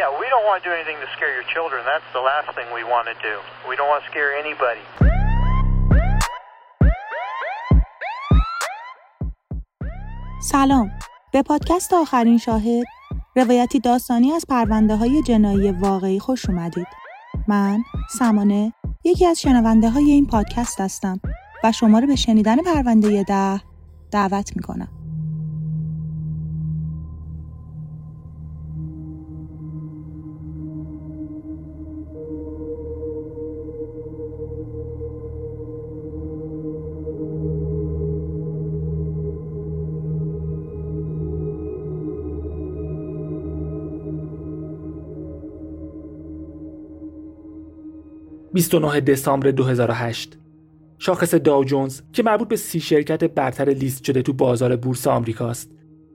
Yeah, we don't want to do anything to scare your children. That's the last thing we want to do. We don't want to scare anybody. سلام به پادکست آخرین شاهد روایتی داستانی از پرونده های جنایی واقعی خوش اومدید من سمانه یکی از شنونده های این پادکست هستم و شما رو به شنیدن پرونده ده دعوت می‌کنم 29 دسامبر 2008 شاخص داو جونز که مربوط به سی شرکت برتر لیست شده تو بازار بورس آمریکاست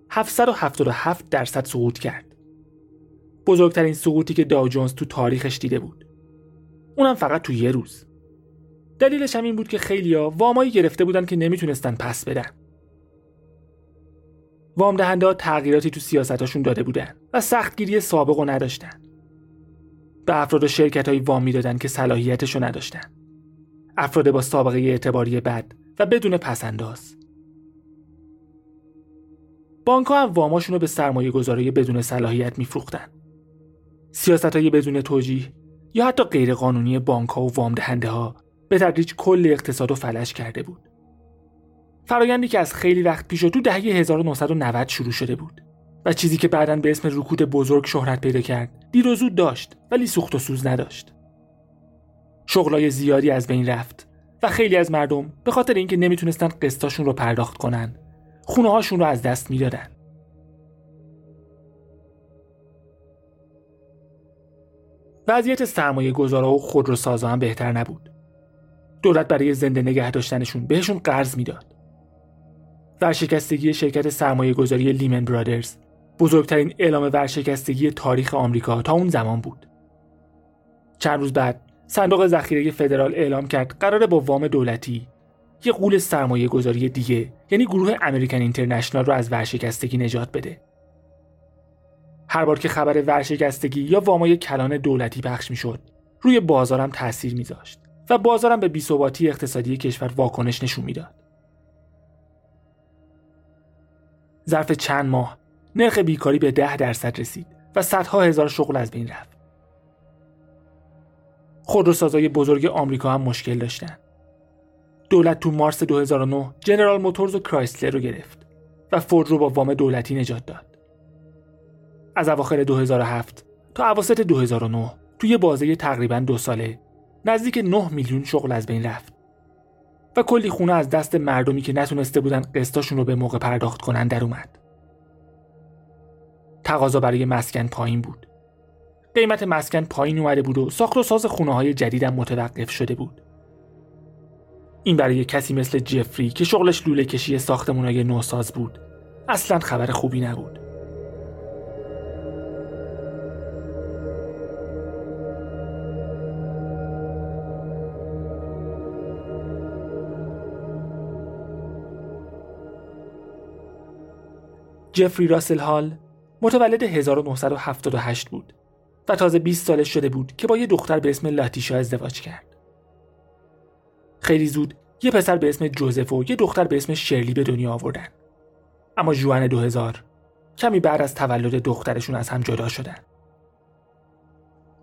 777 درصد سقوط کرد. بزرگترین سقوطی که داو جونز تو تاریخش دیده بود. اونم فقط تو یه روز. دلیلش هم این بود که خیلیا وامایی گرفته بودن که نمی‌تونستن پس بدن. وام دهنده ها تغییراتی تو سیاستاشون داده بودن و سختگیری سابق رو نداشتن. به افراد و شرکت های وام می‌دادن که صلاحیتشو نداشتن. افراد با سابقه اعتباری بد و بدون پسنداز بانک ها هم واماشون رو به سرمایه گذاری بدون صلاحیت میفروختن. سیاست های بدون توجیه یا حتی غیرقانونی بانک ها و وام دهنده ها به تدریج کل اقتصاد و فلج کرده بود. فرایندی که از خیلی وقت پیش تو دهه 1990 شروع شده بود و چیزی که بعدا به اسم رکود بزرگ شهرت پیدا کرد دیر و زود داشت ولی سوخت و سوز نداشت. شغلای زیادی از بین رفت و خیلی از مردم به خاطر اینکه نمی‌تونستن قسطاشون رو پرداخت کنن خونه هاشون رو از دست می‌دادن. وضعیت سرمایه گذارا و خودروسازا هم بهتر نبود. دولت برای زنده نگه داشتنشون بهشون قرض می‌داد. ورشکستگی شرکت سرمایه گذاری لیمن برادرز بزرگترین اعلام ورشکستگی تاریخ آمریکا تا اون زمان بود. چند روز بعد صندوق ذخیره فدرال اعلام کرد قراره با وام دولتی یه قول سرمایه گذاری دیگه یعنی گروه امریکن اینترنشنال رو از ورشکستگی نجات بده. هر بار که خبر ورشکستگی یا وامای کلان دولتی پخش می‌شد روی بازارم تاثیر میذاشت و بازارم به بیثباتی اقتصادی کشور واکنش نشون می‌داد. ظرف چند ماه نرخ بیکاری به ده درصد رسید و صدها هزار شغل از بین رفت. خودروسازای بزرگ آمریکا هم مشکل داشتن. دولت تو مارس 2009 جنرال موتورز و کرایسلر رو گرفت و فورد رو با وام دولتی نجات داد. از اواخر 2007 تا اواسط 2009 توی بازه تقریبا دو ساله نزدیک 9 میلیون شغل از بین رفت و کلی خونه از دست مردمی که نتونسته بودن قسطاشون رو به موقع پرداخت کنن در اومد. تقاضا برای مسکن پایین بود. قیمت مسکن پایین اومده بود و ساخت و ساز خونه های جدیدم متوقف شده بود. این برای کسی مثل جفری که شغلش لوله کشی ساختمون های نوساز بود اصلا خبر خوبی نبود. جفری راسل هال متولد 1978 بود و تازه 20 سالش شده بود که با یه دختر به اسم لاتیشا ازدواج کرد. خیلی زود یه پسر به اسم جوزف و یه دختر به اسم شرلی به دنیا آوردن. اما جوان 2000 کمی بعد از تولد دخترشون از هم جدا شدن.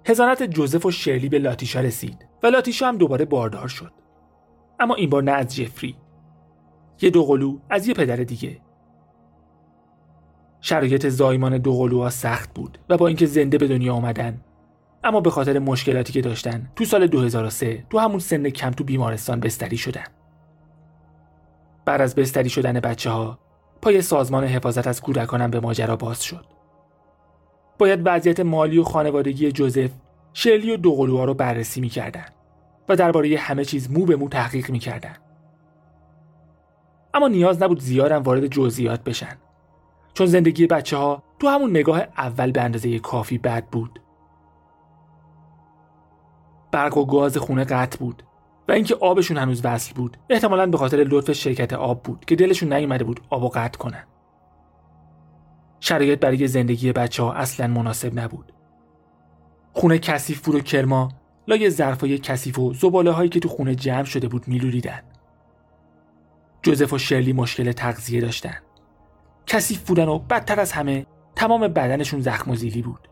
هزانت جوزف و شرلی به لاتیشا رسید و لاتیشا هم دوباره باردار شد. اما این بار نه از جفری. یه دوقلو از یه پدر دیگه شرایط زایمان دوقلوها سخت بود و با اینکه زنده به دنیا آمدن. اما به خاطر مشکلاتی که داشتن تو سال 2003 تو همون سن کم تو بیمارستان بستری شدن. بعد از بستری شدن بچه ها پای سازمان حفاظت از کودکانم به ماجرا باز شد. باید وضعیت مالی و خانوادگی جوزف شرلی و دوقلوها رو بررسی می‌کردن و درباره همه چیز مو به مو تحقیق می‌کردن. اما نیاز نبود زیادم وارد جزئیات بشن. چون زندگی بچه ها تو همون نگاه اول به اندازه کافی بد بود. برق و گاز خونه قطع بود و اینکه آبشون هنوز وصل بود احتمالا به خاطر لطف شرکت آب بود که دلشون نیومده بود آب و قطع کنن. شرایط برای زندگی بچه ها اصلا مناسب نبود. خونه کثیف بود و کرما لای ظرفای کثیف و زباله هایی که تو خونه جمع شده بود میلولیدن. جوزف و شرلی مشکل تغذیه داشتن. کثیف بودن و بدتر از همه تمام بدنشون زخم و زیلی بود.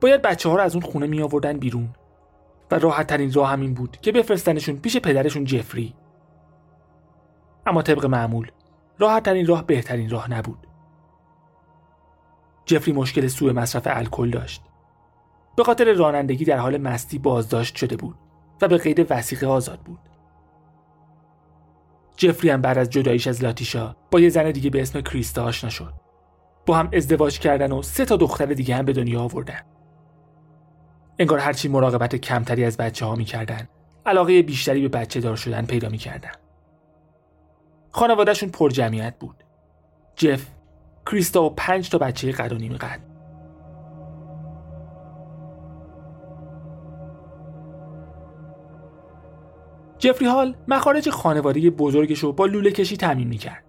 باید بچه ها رو از اون خونه می آوردن بیرون و راحت ترین راه همین بود که بفرستنشون پیش پدرشون جفری. اما طبق معمول راحت ترین راه بهترین راه نبود. جفری مشکل سوء مصرف الکل داشت. به خاطر رانندگی در حال مستی بازداشت شده بود و به قید وسیقه آزاد بود. جفری هم بعد از جداییش از لاتیشا با یه زن دیگه به اسم کریستا آشنا شد. با هم ازدواج کردن و سه تا دختر دیگه هم به دنیا آوردن. انگار هرچی مراقبت کمتری از بچه ها می‌کردن علاقه بیشتری به بچه دار شدن پیدا می‌کردن. خانوادهشون پر جمعیت بود. جف کریستا و پنج تا بچه قد و جفری هال مخارج خانواده بزرگش رو با لوله کشی تعمین می‌کرد.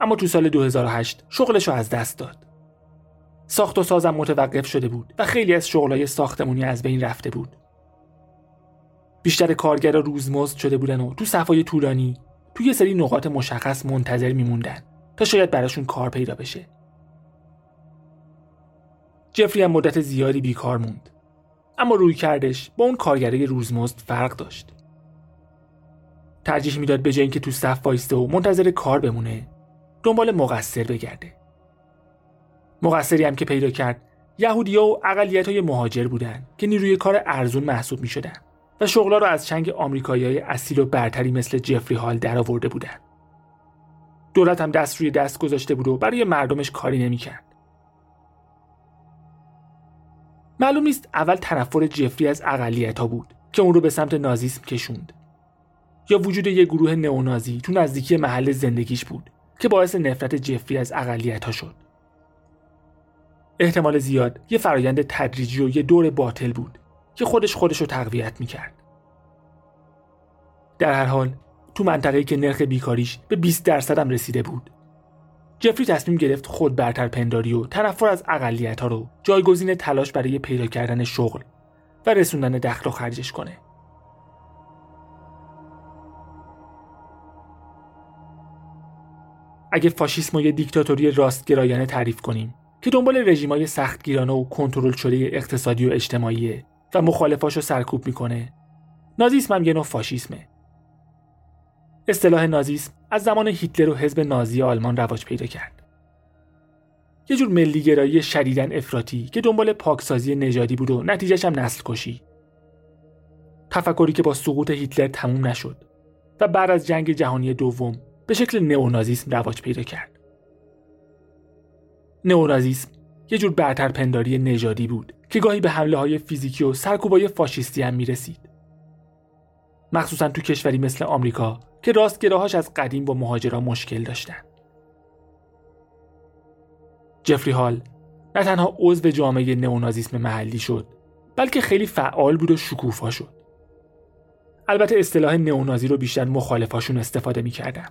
اما تو سال 2008 شغلش رو از دست داد. ساخت و سازم متوقف شده بود و خیلی از شغلای ساختمونی از بین رفته بود. بیشتر کارگرا روزمزد شده بودن و تو صفای طولانی یه سری نقاط مشخص منتظر میموندن تا شاید براشون کار پیدا بشه. جفری هم مدت زیادی بیکار موند. اما روی کردش با اون کارگرای روزمزد فرق داشت. ترجیح می‌داد به جای اینکه تو صف وایسته و منتظر کار بمونه دنبال مقصر بگرده مقصری هم که پیدا کرد یهودیا و اقلیت های مهاجر بودن که نیروی کار ارزون محسوب می شدن و شغلا رو از چنگ آمریکایی های اصیل و برتری مثل جفری هال درآورده بودن. دولت هم دست روی دست گذاشته بود و برای مردمش کاری نمی‌کرد. معلوم نیست اول تنفر جفری از اقلیت ها بود که اون رو به سمت نازیسم کشوند یا وجود یک گروه نئونازی تو نزدیکی محل زندگیش بود که باعث نفرت جفری از اقلیت ها شد. احتمال زیاد یه فرایند تدریجی و یه دور باطل بود که خودش خودش رو تقویت می‌کرد. در هر حال تو منطقه‌ای که نرخ بیکاریش به 20 درصد هم رسیده بود جفری تصمیم گرفت خود برتر پنداری و تنفر از اقلیت ها رو جایگزین تلاش برای پیدا کردن شغل و رسوندن دخل و خرجش کنه. اگه فاشیسم و یه دیکتاتوری راستگرایانه تعریف کنیم که دنبال رژیمای سختگیرانه و کنترل شده اقتصادی و اجتماعی و مخالفاشو سرکوب می‌کنه. نازیسم هم یه نوع فاشیسمه. اصطلاح نازیسم از زمان هیتلر و حزب نازی آلمان رواج پیدا کرد. یه جور ملیگرایی شدیدن افراطی که دنبال پاکسازی نژادی بود و نتیجهش هم نسل کشی تفکری که با سقوط هیتلر تموم نشد و بعد از جنگ جهانی دوم به شکل نئونازیسم رواج پیدا کرد نئونازیسم یه جور برتر پنداری نژادی بود که گاهی به حمله های فیزیکی و سرکوبای فاشیستی هم می‌رسید. مخصوصا تو کشوری مثل آمریکا که راستگراهاش از قدیم با مهاجرا مشکل داشتن. جفری هال نه تنها عضو جامعه نئونازیسم محلی شد بلکه خیلی فعال بود و شکوفا شد. البته اصطلاح نئونازی رو بیشتر مخالفاشون استفاده می‌کردن.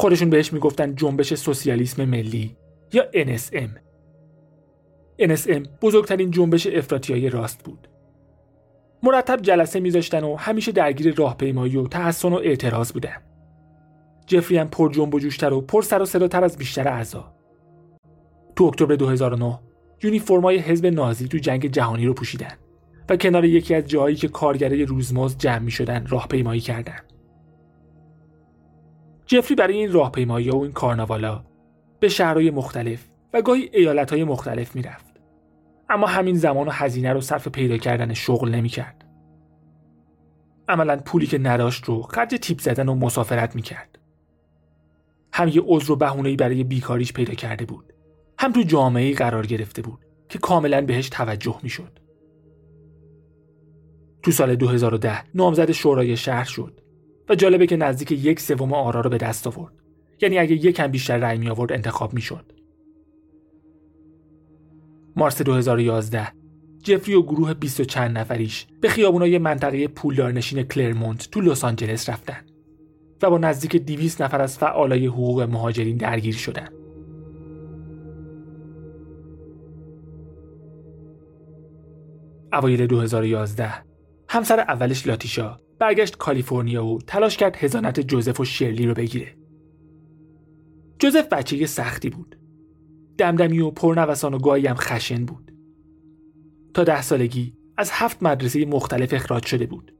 خودشون بهش می‌گفتن جنبش سوسیالیسم ملی یا NSM NSM بزرگترین جنبش افراطی راست بود. مرتب جلسه میذاشتن و همیشه درگیر راهپیمایی و تحسن و اعتراض بودن. جفری هم پر جنب و جوشتر و پر سر و صداتر از بیشتر اعضا. تو اکتبر 2009 یونیفرمای حزب نازی تو جنگ جهانی رو پوشیدن و کنار یکی از جاهایی که کارگرای روزمزد جمع می شدن راهپیمایی کردن. جفری برای این راهپیمایی و این کارناوالا به شهرهای مختلف و گاهی ایالتهای مختلف می‌رفت. اما همین زمان و هزینه رو صرف پیدا کردن شغل نمی‌کرد. عملا پولی که نداشت رو خرج تیپ زدن و مسافرت می‌کرد. هم یه عذر و بهونه‌ای برای بیکاریش پیدا کرده بود. هم تو جامعه قرار گرفته بود که کاملا بهش توجه می‌شد. تو سال 2010 نامزد شورای شهر شد. و جالبه که نزدیک یک سوم آرا رو به دست آورد یعنی اگه یکم بیشتر رأی می آورد انتخاب می شد. مارس 2011 جفری و گروه 20 و چند نفریش به خیابونای منطقه پولدارنشین کلرمونت تو لس آنجلس رفتن و با نزدیک 200 نفر از فعالای حقوق مهاجرین درگیر شدن. اوایل 2011 همسر اولش لاتیشا برگشت کالیفرنیا و تلاش کرد هزانت جوزف و شرلی رو بگیره. جوزف بچه سختی بود. دمدمی و پرنوسان و گاهی هم خشن بود. تا ده سالگی از هفت مدرسه مختلف اخراج شده بود.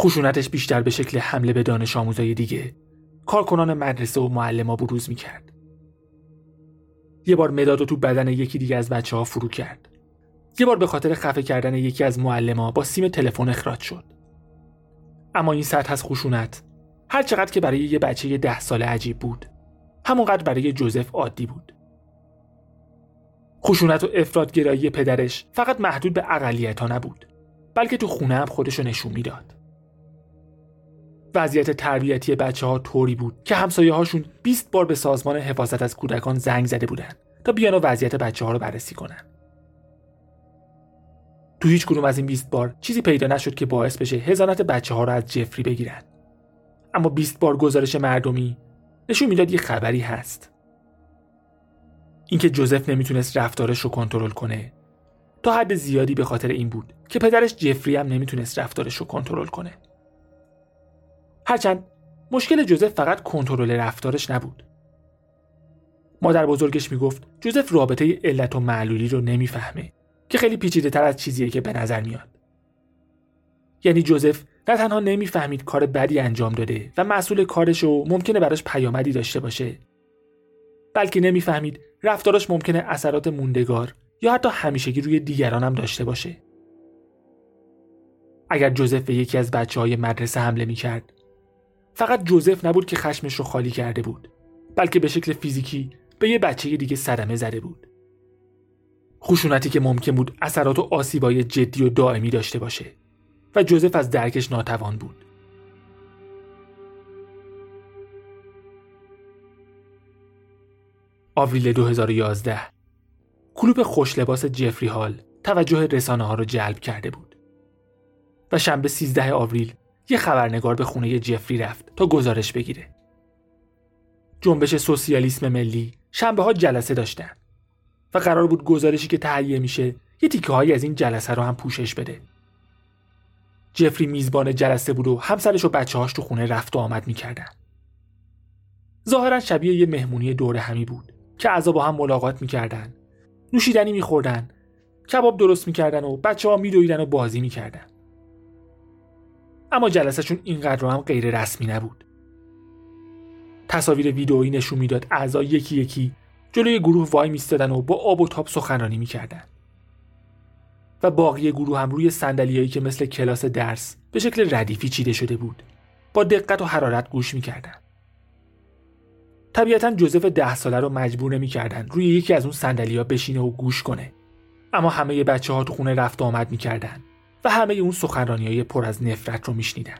خشونتش بیشتر به شکل حمله به دانش آموزای دیگه کارکنان مدرسه و معلما بروز می‌کرد. یه بار مداد تو بدن یکی دیگه از بچه ها فرو کرد. یه بار به خاطر خفه کردن یکی از معلما با سیم تلفن اخراج شد. اما این سطح از خشونت هر چقدر که برای یه بچه ده ساله عجیب بود همونقدر برای جوزف عادی بود. خشونت و افرادگرایی پدرش فقط محدود به اقلیت ها نبود بلکه تو خونه هم خودشو نشون می‌داد. وضعیت تربیتی بچه ها طوری بود که همسایه هاشون 20 بار به سازمان حفاظت از کودکان زنگ زده بودن تا بیان و وضعیت بچه ها رو بررسی کنن. تو هیچ کدوم از این 20 بار چیزی پیدا نشد که باعث بشه هزانت بچه ها رو از جفری بگیرن. اما 20 بار گزارش مردمی نشون می‌داد یه خبری هست. اینکه جوزف نمی‌تونست رفتارش رو کنترل کنه تا حد زیادی به خاطر این بود که پدرش جفری هم نمی‌تونست رفتارش رو کنترل کنه. هرچند مشکل جوزف فقط کنترل رفتارش نبود. مادر بزرگش می‌گفت جوزف رابطه علت و معلولی رو نمی‌فهمه که خیلی پیچیده تر از چیزیه که به نظر میاد. یعنی جوزف نه تنها نمی‌فهمید کار بدی انجام داده و مسئول کارش رو ممکنه براش پیامدی داشته باشه بلکه نمی‌فهمید رفتارش ممکنه اثرات موندگار یا حتی همیشگی روی دیگران هم داشته باشه. اگر جوزف به یکی از بچه های مدرسه حمله می کرد فقط جوزف نبود که خشمش رو خالی کرده بود بلکه به شکل فیزیکی به یه بچه دیگه صدمه زده بود خشونتی که ممکن بود اثرات و آسیبای جدی و دائمی داشته باشه و جوزف از درکش ناتوان بود. آوریل 2011 کلوب خوشلباس جفری هال توجه رسانه ها رو جلب کرده بود. و شنبه 13 آوریل یه خبرنگار به خونه جفری رفت تا گزارش بگیره. جنبش سوسیالیسم ملی شنبه ها جلسه داشتن. و قرار بود گزارشی که تهیه میشه یه تیکه هایی از این جلسه رو هم پوشش بده. جفری میزبان جلسه بود و همسرش و بچه هاش تو خونه رفت و آمد می‌کردن. ظاهرا شبیه یه مهمونی دور همی بود که اعضا با هم ملاقات می‌کردن. نوشیدنی میخوردن. کباب درست می‌کردن و بچه ها میدویدن و بازی می‌کردن. اما جلسهشون اینقدر هم غیر رسمی نبود. تصاویر ویدئویی نشون می‌داد اعضا یکی یکی جلوی گروه وای میستادن و با آب و تاب سخنرانی می‌کردن. و باقی گروه هم روی صندلیایی که مثل کلاس درس به شکل ردیفی چیده شده بود با دقت و حرارت گوش می‌کردن. طبیعتا جوزف ده ساله رو مجبور نمی‌کردن روی یکی از اون صندلی‌ها بشینه و گوش کنه. اما همه بچه ها تو خونه رفت و آمد می‌کردن و همه اون سخنرانی های پر از نفرت رو میشنیدن.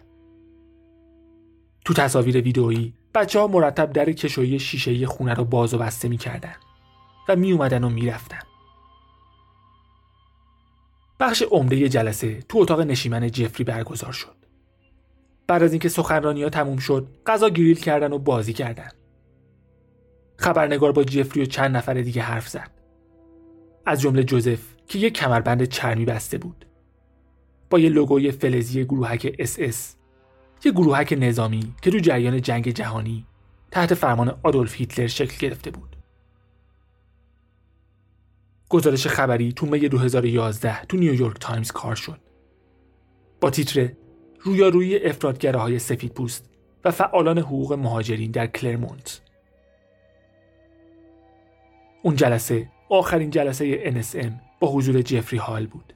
تو تصاویر ویدئویی بچه ها مرتب در کشویی شیشه خونه رو باز و بسته می‌کردن و می اومدن و می‌رفتن. بخش عمده جلسه تو اتاق نشیمن جفری برگزار شد. بعد از اینکه سخنرانی ها تموم شد، غذا گریل کردن و بازی کردن. خبرنگار با جفری و چند نفر دیگه حرف زد. از جمله جوزف که یک کمربند چرمی بسته بود. با یه لوگوی فلزی گروهک اس اس یه گروهک نظامی که تو جریان جنگ جهانی تحت فرمان آدولف هیتلر شکل گرفته بود. گزارش خبری تو می 2011 تو نیویورک تایمز کار شد. با تیتر رویارویی افراط‌گراهای سفید پوست و فعالان حقوق مهاجرین در کلرمونت. اون جلسه آخرین جلسه NSM با حضور جفری هال بود.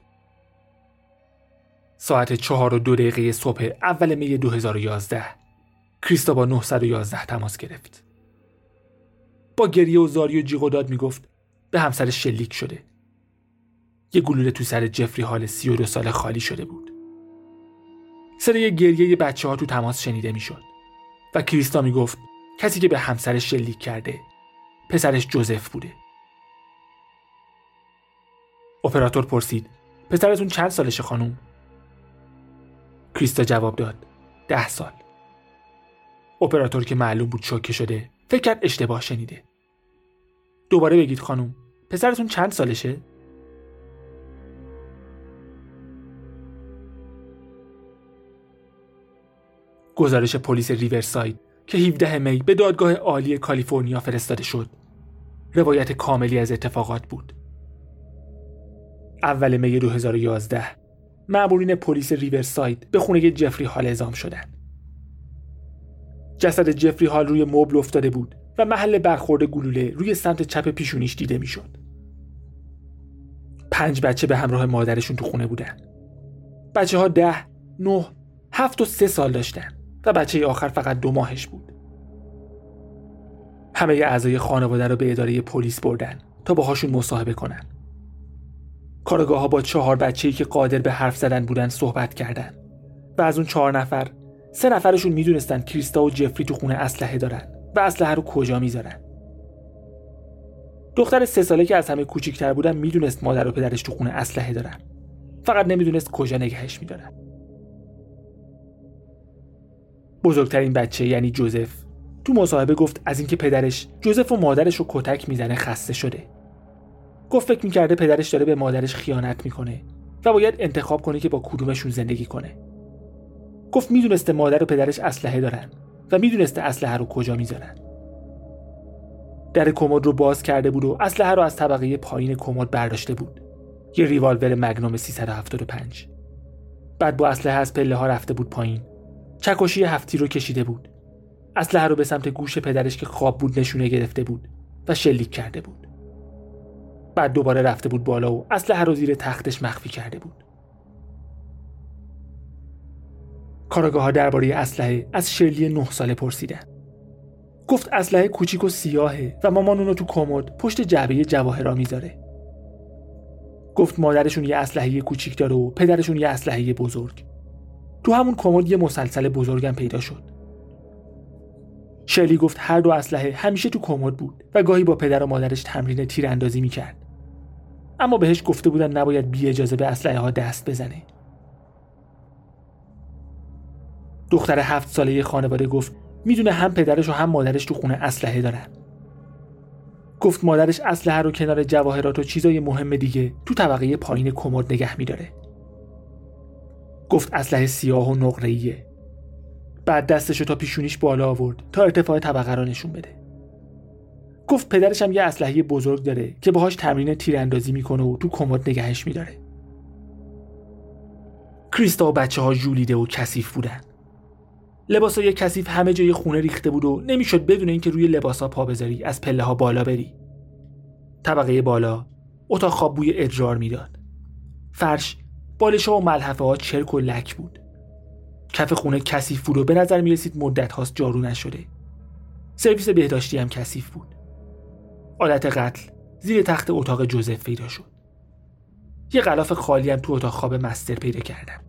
ساعت چهار و دو دقیقه صبح اول می 2011 کریستا با 911 تماس گرفت. با گریه و زاری و جیغ و داد می‌گفت به همسر شلیک شده. یه گلوله تو سر جفری حال 32 ساله خالی شده بود. صدای گریه بچه ها تو تماس شنیده می‌شد و کریستا می‌گفت کسی که به همسرش شلیک کرده پسرش جوزف بوده. اپراتور پرسید پسرتون چند سالشه خانم؟ کریستا جواب داد. ده سال. اپراتور که معلوم بود شوکه شده فکر کرد اشتباه شنیده. دوباره بگید خانم پسرتون چند سالشه؟ گزارش پلیس ریورساید که 17 می به دادگاه عالی کالیفرنیا فرستاده شد. روایت کاملی از اتفاقات بود. اول می 2011 مأمورین پلیس ریورساید به خونه جفری هال اعزام شدند جسد جفری هال روی مبل افتاده بود و محل برخورد گلوله روی سمت چپ پیشونیش دیده می‌شد. پنج بچه به همراه مادرشون تو خونه بودن. بچه ها ده، نه، هفت و سه سال داشتن و بچه آخر فقط دو ماهش بود. همه اعضای خانواده رو به اداره پلیس بردن تا باهاشون مصاحبه کنن. کارگاه ها با چهار بچه‌ای که قادر به حرف زدن بودن صحبت کردن و از اون چهار نفر سه نفرشون می‌دونستن کریستا و جفری تو خونه اسلحه دارن و اسلحه رو کجا می‌ذارن. دختر سه ساله که از همه کوچیکتر بودن می‌دونست مادر و پدرش تو خونه اسلحه دارن. فقط نمی‌دونست کجا نگهش میدارن. بزرگترین بچه یعنی جوزف تو مصاحبه گفت از اینکه پدرش جوزف و مادرش رو کتک می‌زنه خسته شده. گفت فکر می‌کرده پدرش داره به مادرش خیانت می‌کنه و باید انتخاب کنه که با کدومشون زندگی کنه. گفت می‌دونسته مادر و پدرش اسلحه دارن و می‌دونسته اسلحه رو کجا می‌ذارن. در کمد رو باز کرده بود و اسلحه رو از طبقه پایین کمد برداشته بود. یه ریوالور مگنوم 375 بعد با اسلحه از پله ها رفته بود پایین. چکشی هفتی رو کشیده بود. اسلحه رو به سمت گوش پدرش که خواب بود نشونه گرفته بود و شلیک کرده بود. بعد دوباره رفته بود بالا و اسلحه رو زیر تختش مخفی کرده بود. کاراگاه ها درباره اسلحه از شرلی نه ساله پرسیدن. گفت اسلحه کوچیک و سیاهه و مامان اونو تو کمد پشت جعبه جواهرا می‌ذاره. گفت مادرشون یه اسلحه کوچیک داره و پدرشون یه اسلحه بزرگ. تو همون کمد یه مسلسل بزرگم پیدا شد. شلی گفت هر دو اسلحه همیشه تو کمد بود و گاهی با پدر و مادرش تمرین تیراندازی می‌کرد. اما بهش گفته بودن نباید بی اجازه به اسلحه ها دست بزنه. دختر هفت ساله خانواده گفت می‌دونه هم پدرش و هم مادرش تو خونه اسلحه دارن. گفت مادرش اسلحه رو کنار جواهرات و چیزای مهم دیگه تو طبقه پایین کمد نگه میداره. گفت اسلحه سیاه و نقره‌ایه. بعد دستشو تا پیشونیش بالا آورد تا ارتفاع طبقه را نشون بده. گفت پدرش هم یه اسلحه بزرگ داره که باهاش تمرین تیراندازی می‌کنه و تو کمد نگهش میداره. کریستا و بچه ها جولیده و کثیف بودن. لباسای کثیف همه جای خونه ریخته بود و نمی‌شد بدون اینکه روی لباسا پا بذاری از پله ها بالا بری. طبقه بالا اتاق خواب بوی ادرار می‌داد. فرش بالش ها و ملحفه ها چرک و لک بود. کف خونه کثیف بود و به نظر می رسید مدت هاست جارو نشده. سرویس بهداشتی هم کثیف بود. آلت قتل زیر تخت اتاق جوزف پیدا شد. یه غلاف خالی هم تو اتاق خواب مستر پیدا کردم.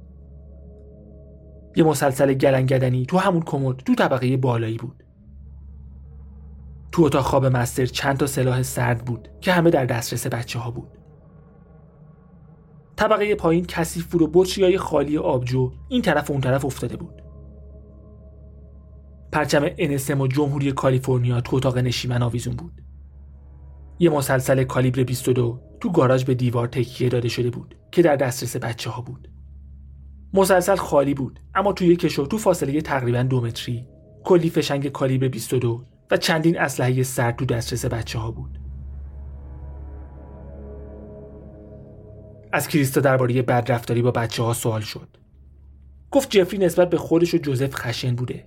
یه مسلسل گلنگدنی تو همون کمد تو طبقه بالایی بود. تو اتاق خواب مستر چند تا سلاح سرد بود که همه در دسترس بچه ها بود. طبقه پایین کثیف بود و های خالی آبجو این طرف و اون طرف افتاده بود. پرچم انسم و جمهوری کالیفرنیا تو اتاق نشیمن آویزون بود. یه مسلسل کالیبر 22 تو گاراژ به دیوار تکیه داده شده بود که در دسترس بچه ها بود. مسلسل خالی بود اما توی کشو تو فاصله تقریبا دو متری. کلی فشنگ کالیبر 22 و چندین اسلحه سرد تو دسترس بچه ها بود. از کریستا درباره بدرفتاری با بچه ها سوال شد. گفت جفری نسبت به خودش و جوزف خشن بوده.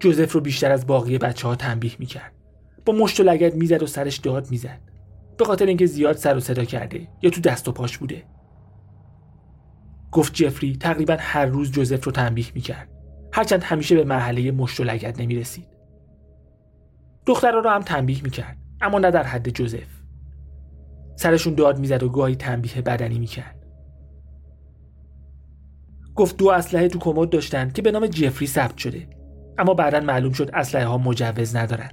جوزف رو بیشتر از باقی بچه ها تنبیه می‌کرد. با مشت و لگت می‌زد و سرش داد می‌زد. به خاطر اینکه زیاد سر و صدا کرده یا تو دست و پاش بوده. گفت جفری تقریبا هر روز جوزف رو تنبیه می‌کرد. هرچند همیشه به مرحله مشت و لگت نمی‌رسید. دخترها رو هم تنبیه می‌کرد اما نه در حد جوزف. سرشون داد می‌زد و گاهی تنبیه بدنی می‌کرد. گفت دو اسلحه تو کمد داشتن که به نام جفری ثبت شده اما بعدا معلوم شد اسلحه ها مجوز ندارن.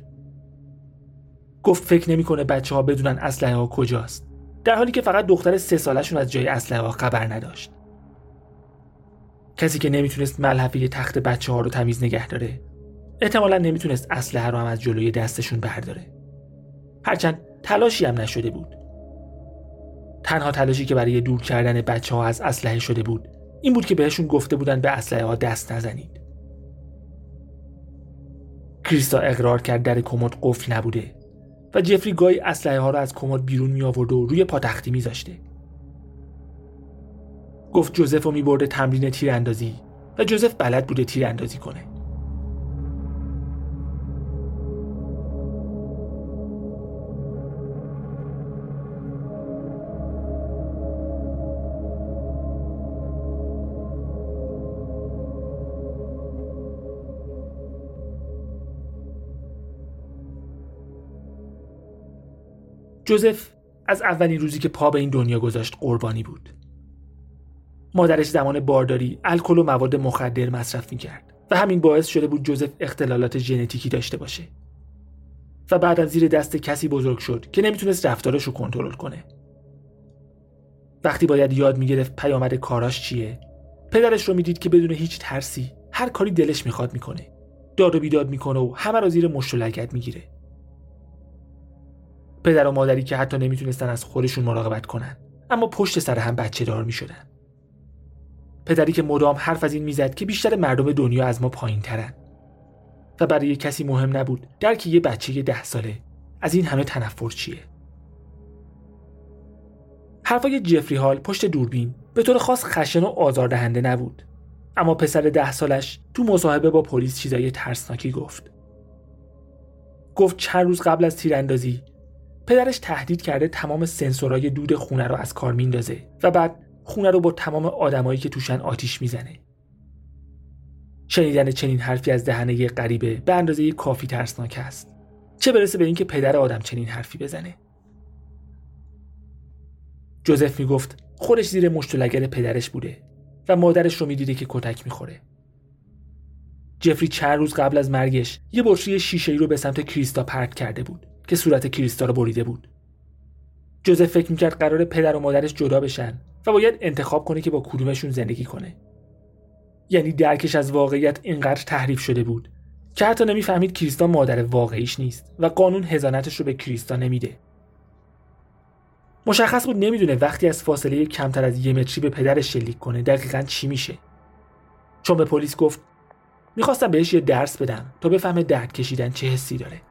گفت فکر نمی‌کنه بچه ها بدونن اسلحه ها کجاست. در حالی که فقط دختر سه سالشون از جای اسلحه ها خبر نداشت. کسی که نمی‌تونست ملحفه تخت بچه ها رو تمیز نگه داره احتمالا نمی‌تونست اسلحه رو هم از جلوی دستشون برداره. هرچند تلاشی هم نشده بود. تنها تلاشی که برای دور کردن بچه ها از اسلحه شده بود این بود که بهشون گفته بودن به اسلحه ها دست نزنید. کریستا اقرار کرد در کمد قفل نبوده. و جفری گاهی اسلحه ها رو از کمد بیرون می آورد و روی پاتختی میذاشته. گفت جوزف رو میبرده تمرین تیراندازی و جوزف بلد بوده تیراندازی کنه. جوزف از اولین روزی که پا به این دنیا گذاشت قربانی بود. مادرش زمان بارداری الکل و مواد مخدر مصرف می‌کرد و همین باعث شده بود جوزف اختلالات ژنتیکی داشته باشه. و بعد از زیر دست کسی بزرگ شد که نمی‌تونست رفتارش رو کنترل کنه. وقتی باید یاد می‌گرفت پیامد کاراش چیه، پدرش رو می‌دید که بدون هیچ ترسی هر کاری دلش می‌خواد می‌کنه. داد و بیداد می‌کنه و همه رو زیر مشت و لگد می‌گیره. پدر و مادری که حتی نمی‌تونستن از خودشون مراقبت کنن. اما پشت سر هم بچه دار می‌شدن. پدری که مدام حرف از این می‌زد که بیشتر مردم دنیا از ما پایین ترن و برای کسی مهم نبود درک یه بچه ده ساله. از این همه تنفر چیه؟ حرفای جفری هال پشت دوربین به طور خاص خشن و آزاردهنده نبود. اما پسر ده سالش تو مصاحبه با پلیس چیزای ترسناکی گفت. گفت چند روز قبل از تیراندازی پدرش تهدید کرده تمام سنسورای دود خونه رو از کار میندازه و بعد خونه رو با تمام آدمایی که توشن آتیش می‌زنه. شنیدن چنین حرفی از دهنه یه غریبه به اندازه کافی ترسناک است. چه برسه به اینکه پدر آدم چنین حرفی بزنه. جوزف می‌گفت خودش زیر مشت پدرش بوده و مادرش رو می‌دیده که کتک می‌خوره. جفری چند روز قبل از مرگش یه بطری شیشه ای رو به سمت کریستا پرت کرده بود. که صورت کریستا رو بریده بود. جوزف فکر می‌کرد قرار پدر و مادرش جدا بشن و باید انتخاب کنه که با کدومشون زندگی کنه. یعنی درکش از واقعیت اینقدر تحریف شده بود که حتی نمی‌فهمید کریستا مادر واقعیش نیست و قانون هزانتش رو به کریستا نمیده. مشخص بود نمی‌دونه وقتی از فاصله کمتر از یه متری به پدرش شلیک کنه دقیقا چی میشه. چون به پلیس گفت می‌خواستم بهش یه درس بدم تا بفهمه درد کشیدن چه حسی داره.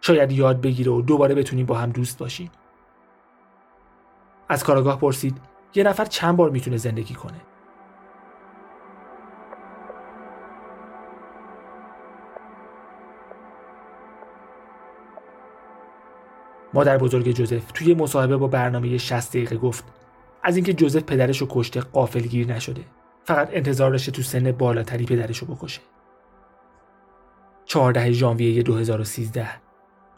شاید یاد بگیره و دوباره بتونیم با هم دوست باشیم از کاراگاه پرسید یه نفر چند بار می‌تونه زندگی کنه؟ مادر بزرگ جوزف توی مصاحبه با برنامه 60 دقیقه گفت از اینکه جوزف پدرش رو کشته قافلگیر نشده فقط انتظار داشته تو سن بالاتری پدرش رو بکشه. 14 ژانویه 2013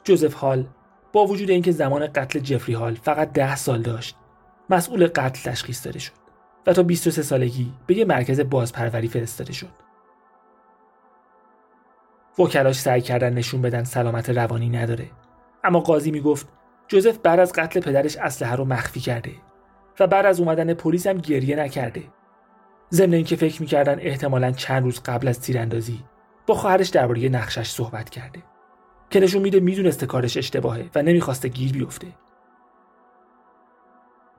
جوزف هال با وجود اینکه زمان قتل جفری هال فقط ده سال داشت مسئول قتل تشخیص داده شد و تا 23 سالگی به یه مرکز بازپروری فرستاده شد. وکلاش سعی کردن نشون بدن سلامت روانی نداره. اما قاضی می‌گفت جوزف بعد از قتل پدرش اسلحه رو مخفی کرده و بعد از اومدن پلیس هم گریه نکرده. ضمن اینکه فکر می‌کردن احتمالا چند روز قبل از تیراندازی با خواهرش درباره نقشش صحبت کرده. که نشون میده می‌دونسته کارش اشتباهه و نمی‌خواسته گیر بیفته.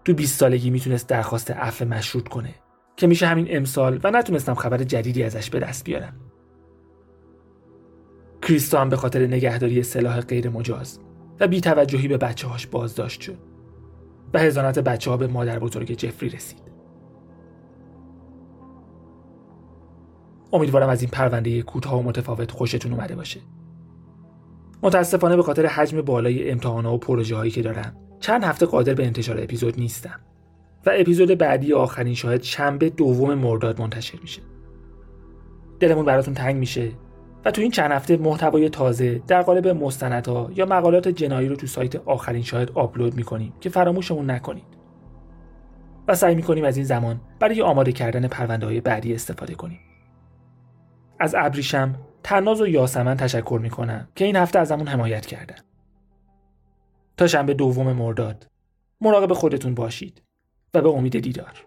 تو 20 سالگی می‌تونست درخواست عفو مشروط کنه که میشه همین امسال و نتونستم خبر جدیدی ازش به دست بیارم. کریستو هم به خاطر نگهداری سلاح غیر مجاز و بیتوجهی به بچه هاش بازداشت شد و هزانت بچه ها به مادر بزرگ جفری رسید. امیدوارم از این پرونده کوتاه و متفاوت خوشتون اومده باشه. متاسفانه به خاطر حجم بالای امتحانات و پروژه هایی که دارم چند هفته قادر به انتشار اپیزود نیستم و اپیزود بعدی آخرین شاهد شنبه دوم مرداد منتشر میشه. دلمون براتون تنگ میشه و تو این چند هفته محتوای تازه در قالب مستندها یا مقالات جنایی رو تو سایت آخرین شاهد آپلود می‌کنیم که فراموشمون نکنید. و سعی می‌کنیم از این زمان برای آماده کردن پرونده های بعدی استفاده کنیم. از ابریشم تناز و یاسمن تشکر می‌کنم که این هفته ازمون حمایت کردن. تا شنبه دوم مرداد مراقب خودتون باشید و به امید دیدار.